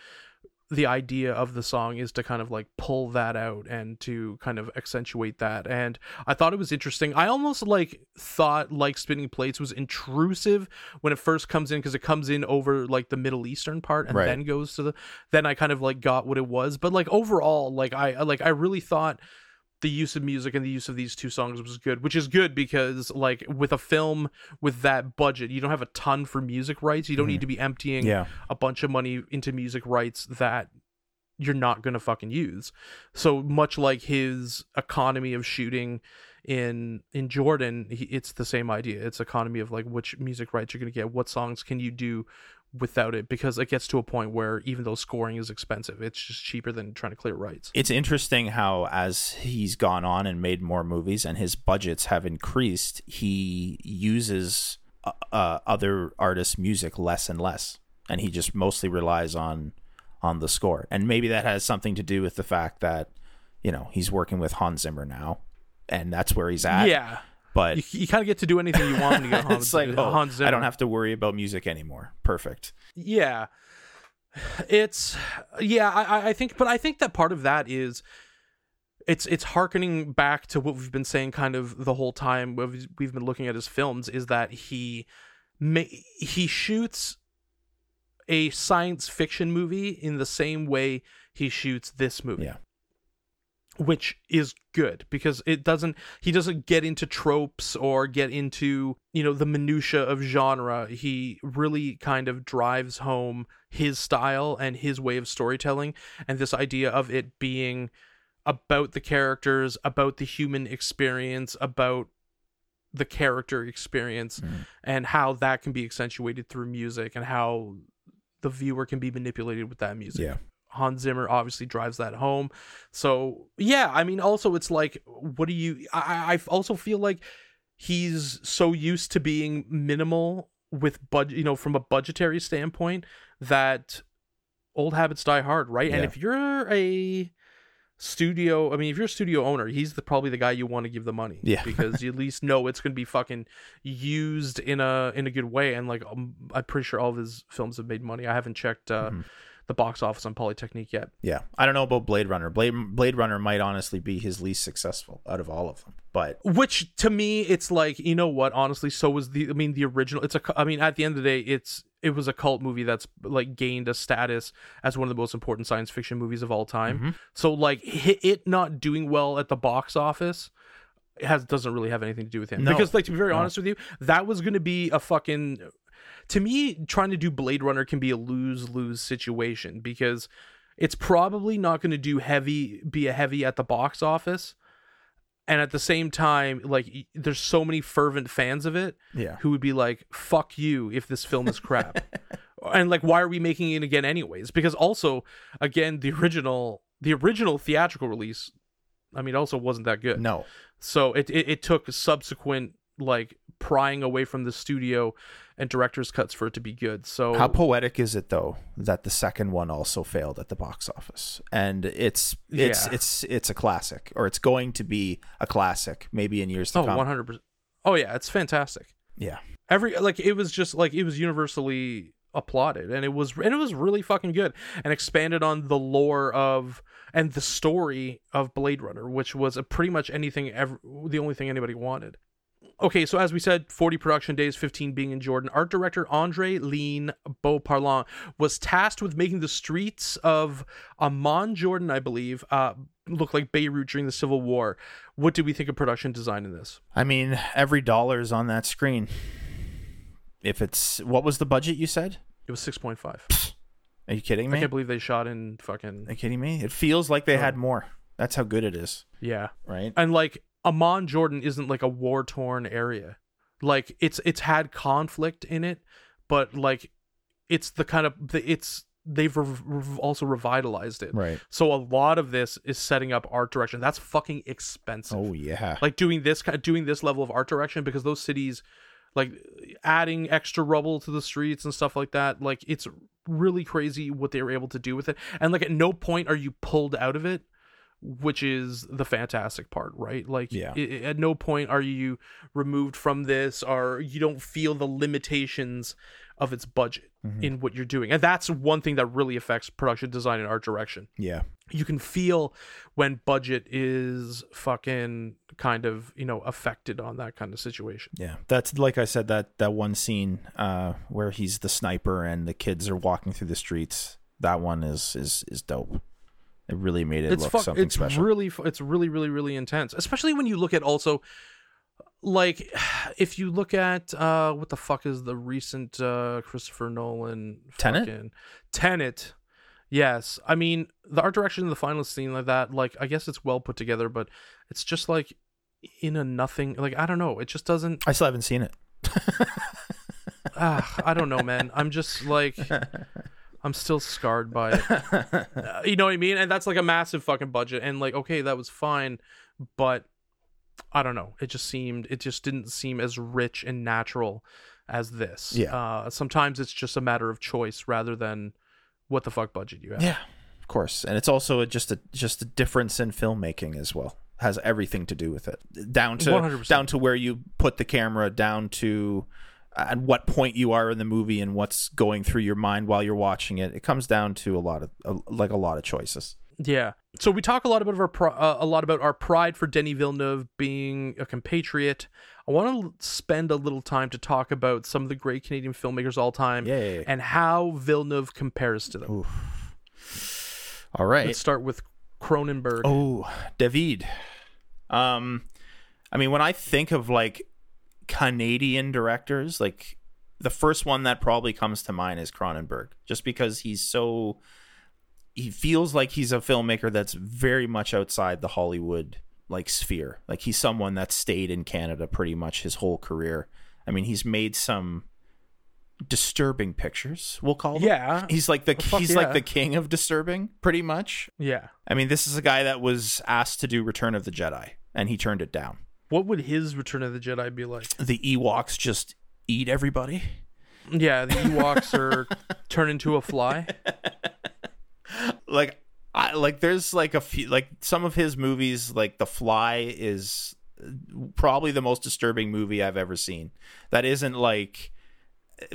the idea of the song is to kind of like pull that out and to kind of accentuate that and i thought it was interesting i almost like thought like spinning plates was intrusive when it first comes in because it comes in over like the middle eastern part and Right. then goes to the then i kind of like got what it was but like overall like i like i really thought the use of music and the use of these two songs was good which is good because like with a film with that budget you don't have a ton for music rights you don't Mhm. need to be emptying Yeah, a bunch of money into music rights that you're not going to fucking use. So much like his economy of shooting in in Jordan, he, it's the same idea. It's economy of like which music rights you're going to get, what songs can you do without it because it gets to a point where even though scoring is expensive, it's just cheaper than trying to clear rights. it's interesting how as he's gone on and made more movies and his budgets have increased, he uses uh, uh, other artists' music less and less, and he just mostly relies on on the score. And maybe that has something to do with the fact that you know he's working with Hans Zimmer now, and that's where he's at. yeah. But You, you kind of get to do anything you want when you get Hans, it's like oh, Hans Zimmer. I don't have to worry about music anymore. Perfect. yeah it's yeah I, I- I think but i think that part of that is it's it's harkening back to what we've been saying kind of the whole time we've, we've been looking at his films is that he ma- he shoots a science fiction movie in the same way he shoots this movie Yeah. Which is good because it doesn't he doesn't get into tropes or get into you know the minutia of genre he really kind of drives home his style and his way of storytelling and this idea of it being about the characters about the human experience about the character experience Mhm. and how that can be accentuated through music and how the viewer can be manipulated with that music Yeah. Hans Zimmer obviously drives that home. So yeah, I mean, also it's like, what do you? I I also feel like he's so used to being minimal with budget, you know, from a budgetary standpoint that old habits die hard, right? And if you're a studio, I mean, if you're a studio owner, he's the probably the guy you want to give the money, Yeah. because you at least know it's going to be fucking used in a in a good way. And like, um, I'm pretty sure all of his films have made money. I haven't checked uh, Mhm. The box office on Polytechnique yet. Yeah, I don't know about Blade Runner. Blade Blade Runner might honestly be his least successful out of all of them. But which to me it's like you know what honestly so was the i mean the original it's a. I mean at the end of the day it's it was a cult movie that's like gained a status as one of the most important science fiction movies of all time Mhm. so like it not doing well at the box office has doesn't really have anything to do with him No. because like to be very No. honest with you that was going to be a fucking to me trying to do blade runner can be a lose-lose situation because it's probably not going to do heavy be a heavy at the box office. And at the same time like there's so many fervent fans of it yeah, who would be like fuck you if this film is crap. And like why are we making it again anyways? Because also again the original the original theatrical release i mean also wasn't that good. No, so it, it it took subsequent like prying away from the studio and director's cuts for it to be good so how poetic is it though that the second one also failed at the box office, and it's it's Yeah. it's it's a classic, or it's going to be a classic, maybe in years to oh come. 100% oh yeah it's fantastic Yeah, every like it was just like it was universally applauded and it was and it was really fucking good and expanded on the lore of and the story of Blade Runner which was a pretty much anything ever the only thing anybody wanted. Okay, so as we said, 40 production days, 15 being in Jordan. Art director André-Line Beauparlant was tasked with making the streets of Amman, Jordan, I believe, uh, look like Beirut during the Civil War. What did we think of production design in this? I mean every dollar is on that screen. If it's what was the budget you said? It was six point five. Are you kidding me? I can't believe they shot in fucking Are you kidding me? It feels like they had more. That's how good it is, yeah. right? And like Amman, Jordan isn't like a war torn area. Like it's it's had conflict in it, but like it's the kind of the, it's they've rev- rev- also revitalized it. Right. So a lot of this is setting up art direction. That's fucking expensive. Oh yeah. Like doing this kind doing this level of art direction because those cities like adding extra rubble to the streets and stuff like that like it's really crazy what they were able to do with it and like at no point are you pulled out of it which is the fantastic part right like Yeah. i- i- at no point are you removed from this or you don't feel the limitations of its budget Mhm. in what you're doing and that's one thing that really affects production design and art direction yeah. you can feel when budget is fucking kind of you know affected on that kind of situation Yeah, that's like I said that that one scene uh, where he's the sniper and the kids are walking through the streets. That one is is is dope. It really made it it's look fuck, something it's special. really it's really really really intense especially when you look at also like if you look at uh what the fuck is the recent uh christopher nolan Tenet? tenet yes i mean the art direction in the final scene like that like i guess it's well put together but it's just like in a nothing like i don't know it just doesn't I still haven't seen it. ah, I don't know, man. I'm just like, I'm still scarred by it. Uh, you know what I mean? And that's like a massive fucking budget. And like, okay, that was fine, but I don't know. It just seemed, it just didn't seem as rich and natural as this. Yeah. Uh, sometimes it's just a matter of choice rather than what the fuck budget you have. yeah, of course, and it's also a, just a just a difference in filmmaking as well. Has everything to do with it, down to 100%. down to where you put the camera, down to at what point you are in the movie and what's going through your mind while you're watching it. It comes down to a lot of like a lot of choices. Yeah. So we talk a lot about our uh, a lot about our pride for Denis Villeneuve being a compatriot. I want to spend a little time to talk about some of the great Canadian filmmakers all time Yeah, yeah, yeah. and how Villeneuve compares to them. Oof. All right. Let's start with Cronenberg. Oh, David. Um, I mean, when I think of like Canadian directors, like the first one that probably comes to mind is Cronenberg, just because he's so. He feels like he's a filmmaker that's very much outside the Hollywood like sphere. Like he's someone that stayed in Canada pretty much his whole career. I mean, he's made some disturbing pictures. We'll call them. Yeah. He's like the Fuck he's yeah. like the king of disturbing, pretty much. Yeah. I mean, this is a guy that was asked to do Return of the Jedi, and he turned it down. What would his Return of the Jedi be like? The Ewoks just eat everybody. Yeah, the Ewoks are turn into a fly. Like, I like. There's like a few, like some of his movies, like The Fly, is probably the most disturbing movie I've ever seen. That isn't like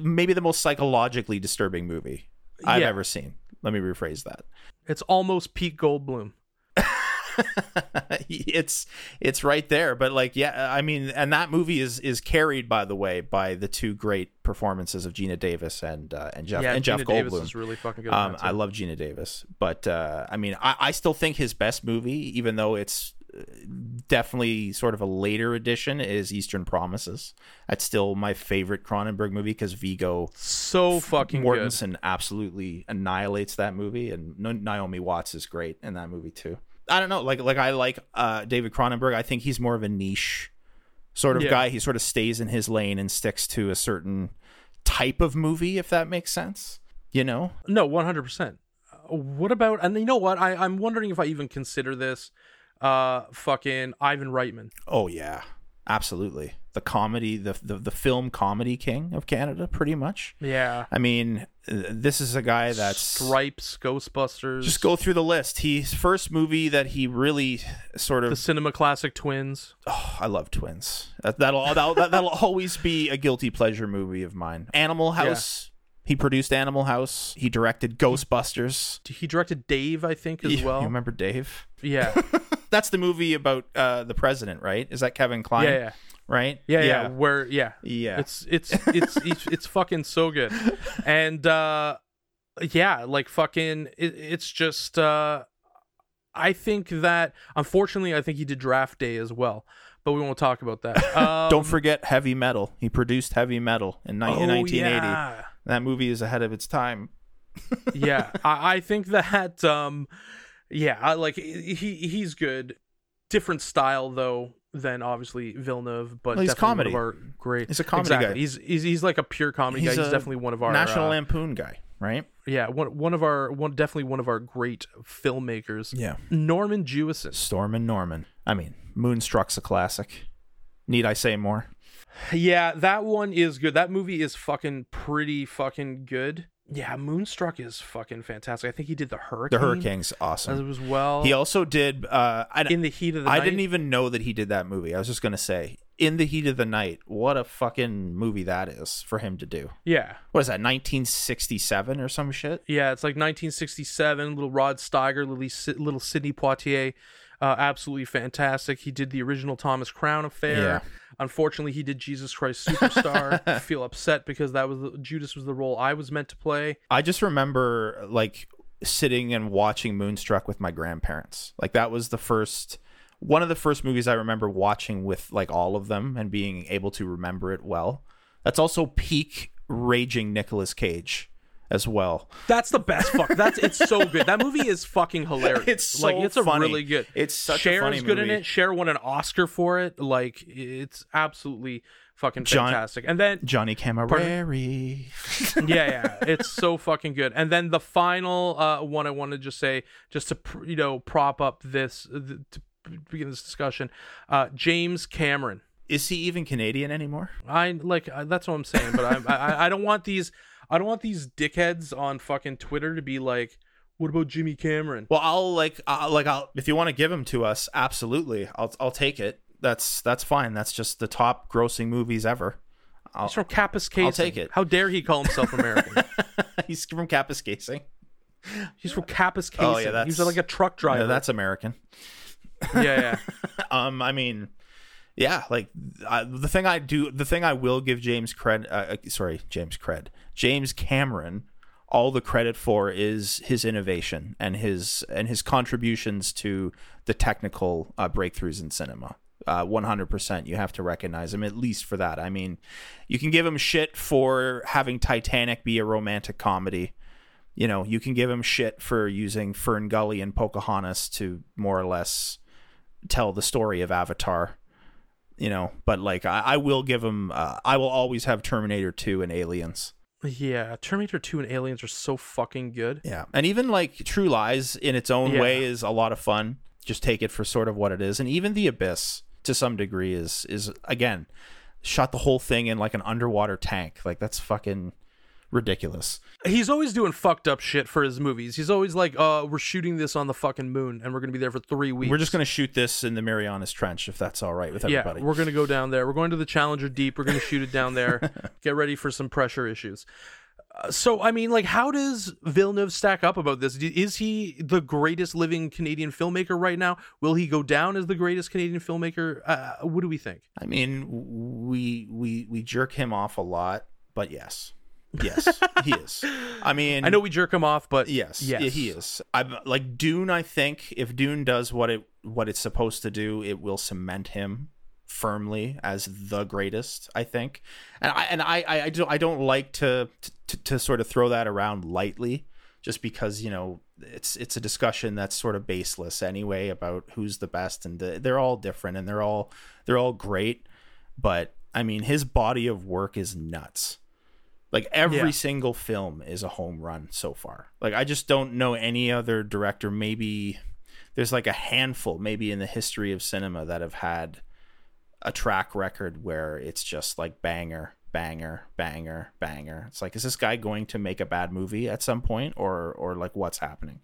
maybe the most psychologically disturbing movie I've Yeah. ever seen. Let me rephrase that. It's almost Pete Goldblum. it's it's right there but like yeah i mean and that movie is is carried by the way by the two great performances of geena davis and uh, and jeff yeah, and Geena jeff Davis goldblum is really fucking good. um, I love Geena Davis, but uh, I mean, I, I still think his best movie, even though it's uh, definitely sort of a later edition, is Eastern Promises. That's still my favorite Cronenberg movie because Viggo so fucking good. Mortensen absolutely annihilates that movie, and Naomi Watts is great in that movie too. I don't know, like like I like uh, David Cronenberg. I think he's more of a niche sort of Yeah. guy. He sort of stays in his lane and sticks to a certain type of movie, if that makes sense. You know, No, one hundred percent. What about and you know what? I I'm wondering if I even consider this, uh, fucking Ivan Reitman. Oh yeah, absolutely. The comedy, the the, the film comedy king of Canada, pretty much. Yeah, I mean, uh, this is a guy that's Stripes, Ghostbusters. just go through the list. His first movie that he really sort of the cinema classic Twins. Oh, I love twins. That, that'll that'll that'll always be a guilty pleasure movie of mine. Animal House. He produced Animal House. He directed Ghostbusters. He directed Dave, I think, as well. you remember Dave? yeah, That's the movie about uh, the president, right? Is that Kevin Kline? yeah, yeah, Right? yeah, yeah. Where, yeah, Yeah. it's it's it's it's, it's fucking so good, and uh, yeah, like fucking, it, it's just. uh I think that unfortunately, I think he did Draft Day as well, but we won't talk about that. Um, Don't forget Heavy Metal. He produced Heavy Metal in, ni- in oh, 1980. Yeah. That movie is ahead of its time. yeah, I, I think that um, yeah, I like he he's good. Different style though than obviously Villeneuve, but Well, he's definitely comedy. one of our great. He's a comedy exactly. guy. He's, he's he's like a pure comedy He's guy. He's definitely one of our National uh, Lampoon guy, right? yeah one one of our one definitely one of our great filmmakers. Yeah. Norman Jewison. Storm and Norman. I mean, Moonstruck's a classic. Need I say more? Yeah, that one is good. That movie is fucking pretty fucking good. Yeah, Moonstruck is fucking fantastic. I think he did the Hurricane. The Hurricane's awesome. as well. He also did. Uh, I, in the heat of the I night. didn't even know that he did that movie. I was just gonna say, in the heat of the night. What a fucking movie that is for him to do. Yeah, What is that? 1967 or some shit? yeah. It's like 1967. Little Rod Steiger, little little Sidney Poitier, uh, absolutely fantastic. He did the original Thomas Crown Affair. Yeah. Unfortunately, he did Jesus Christ Superstar. I feel upset because that was the, Judas was the role I was meant to play. I just remember like sitting and watching Moonstruck with my grandparents. Like that was the first one of the first movies I remember watching with like all of them and being able to remember it well. That's also peak raging Nicolas Cage as well. That's the best fuck. That's it's so good. That movie is fucking hilarious. It's like so it's a really good. It's such a Cher's funny good in it. Cher won an Oscar for it. Like it's absolutely fucking John- fantastic. And then Johnny Cammareri. yeah, yeah, it's so fucking good. And then the final uh, one I want to just say, just to pr- you know prop up this th- to begin this discussion, uh, James Cameron. Is he even Canadian anymore? I like uh, that's what I'm saying, but I, I I don't want these I don't want these dickheads on fucking Twitter to be like, what about Jimmy Cameron? Well, I'll like, I'll, like, I'll if you want to give him to us, absolutely, I'll, I'll take it. That's that's fine. That's just the top grossing movies ever. I'll, He's from Kapuskasing. I'll take it. How dare he call himself American? he's from Kapuskasing. He's from Kapuskasing. Oh, yeah, that's- was like a truck driver. Yeah, that's American. yeah, yeah. Um, I mean, yeah, like I, the thing I do, the thing I will give James cred, uh, uh, sorry, James cred, James Cameron, all the credit for is his innovation and his and his contributions to the technical uh, breakthroughs in cinema. Uh, 100% you have to recognize him at least for that. I mean, you can give him shit for having Titanic be a romantic comedy. You know, you can give him shit for using Fern Gully and Pocahontas to more or less tell the story of Avatar. You know, but like I, I will give him. Uh, I will always have Terminator Two and Aliens. Yeah, Terminator 2 and Aliens are so fucking good. Yeah, and even like True Lies in its own Yeah. way is a lot of fun. Just take it for sort of what it is, and even The Abyss to some degree is is again shot the whole thing in like an underwater tank. Like that's fucking ridiculous. He's always doing fucked up shit for his movies. He's always like, uh, we're shooting this on the fucking moon and we're going to be there for three weeks. We're just gonna shoot this in the Marianas Trench if that's all right with everybody. Yeah, we're going to go down there. We're going to the Challenger Deep. We're going to shoot it down there. Get ready for some pressure issues. Uh, so, I mean, like, how does Villeneuve stack up about this? Is he the greatest living Canadian filmmaker right now? Will he go down as the greatest Canadian filmmaker? Uh, what do we think? I mean, we we we jerk him off a lot, but yes, yes, he is. I mean, I know we jerk him off, but Yes, yes, yeah, he is. I'm like Dune. I think if Dune does what it what it's supposed to do, it will cement him firmly as the greatest. I think, and I and I I, I don't I don't like to, to to sort of throw that around lightly, just because you know it's it's a discussion that's sort of baseless anyway about who's the best, and the, they're all different and they're all they're all great, but I mean his body of work is nuts. Like every Yeah. single film is a home run so far. Like I just don't know any other director. Maybe there's like a handful, maybe in the history of cinema, that have had a track record where it's just like banger, banger, banger, banger. It's like, is this guy going to make a bad movie at some point, or or like what's happening?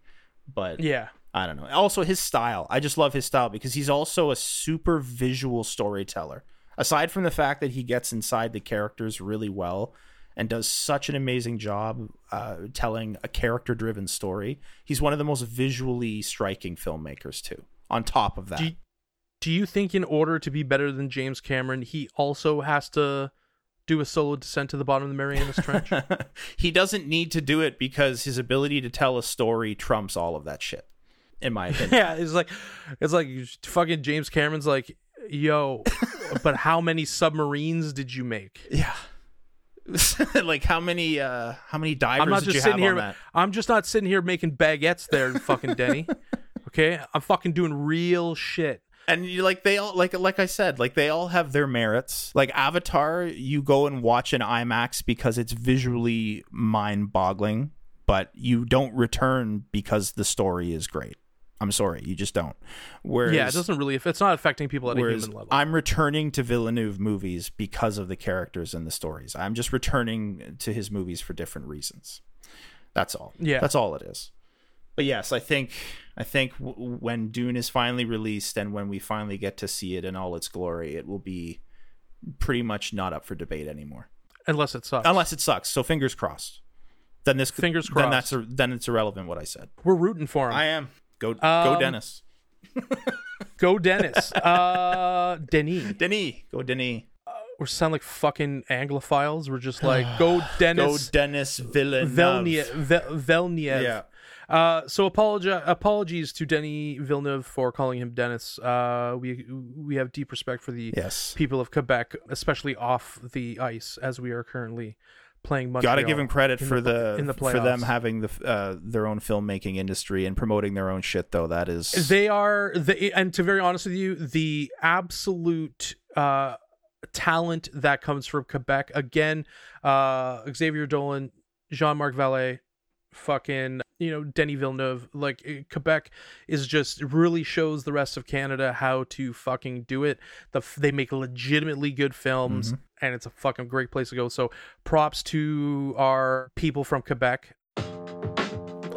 But Yeah. I don't know. Also, his style. I just love his style because he's also a super visual storyteller. Aside from the fact that he gets inside the characters really well and does such an amazing job uh, telling a character driven story, he's one of the most visually striking filmmakers, too. On top of that, Do you, do you think in order to be better than James Cameron, he also has to do a solo descent to the bottom of the Marianas Trench? he doesn't need to do it because his ability to tell a story trumps all of that shit, in my opinion. yeah, it's like it's like fucking James Cameron's like, yo, but how many submarines did you make? yeah. like how many uh how many divers I'm not did you just have sitting here. on that? I'm just not sitting here making baguettes there, fucking Denny. Okay, I'm fucking doing real shit. and you like they all like like I said, like they all have their merits. Like Avatar, you go and watch an IMAX because it's visually mind-boggling, but you don't return because the story is great. I'm sorry, you just don't. Whereas yeah, it doesn't really. If it's not affecting people at a human level. I'm returning to Villeneuve movies because of the characters and the stories. I'm just returning to his movies for different reasons. That's all. Yeah. that's all it is. But yes, I think I think w- when Dune is finally released and when we finally get to see it in all its glory, it will be pretty much not up for debate anymore, unless it sucks. unless it sucks. So fingers crossed. Then this Fingers crossed. Then that's a, then it's irrelevant what I said. we're rooting for him. I am go go Um, Dennis. Go Dennis. uh, Denis. Denis, go Denis. We sound like fucking Anglophiles. We're just like go Dennis. Go Dennis. Villeneuve. Villeneuve. Ve- Villeneuve. Yeah. Uh, so apologi- apologies to Denis Villeneuve for calling him Dennis. Uh, we we have deep respect for the Yes. people of Quebec, especially off the ice, as we are currently playing Montreal. Got to give him credit for the- the, in the for them having the uh, their own filmmaking industry and promoting their own shit though. That is They are the and to be very honest with you, the absolute uh talent that comes from Quebec. Again, uh Xavier Dolan, Jean-Marc Vallée, fucking you know Denis Villeneuve. Like eh, Quebec is just really shows the rest of Canada how to fucking do it. The they make legitimately good films. And it's a fucking great place to go. So props to our people from Quebec.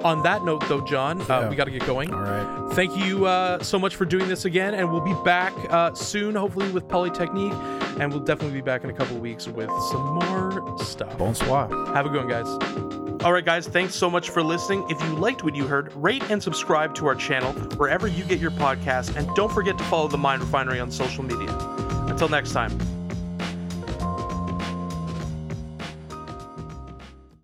On that note, though, John, uh, we got to get going. all right. Thank you uh, so much for doing this again, and we'll be back uh, soon, hopefully with Polytechnique, and we'll definitely be back in a couple of weeks with some more stuff. Bonsoir. Have a good one, guys. All right, guys, thanks so much for listening. If you liked what you heard, rate and subscribe to our channel wherever you get your podcast, and don't forget to follow the Mind Refinery on social media. Until next time.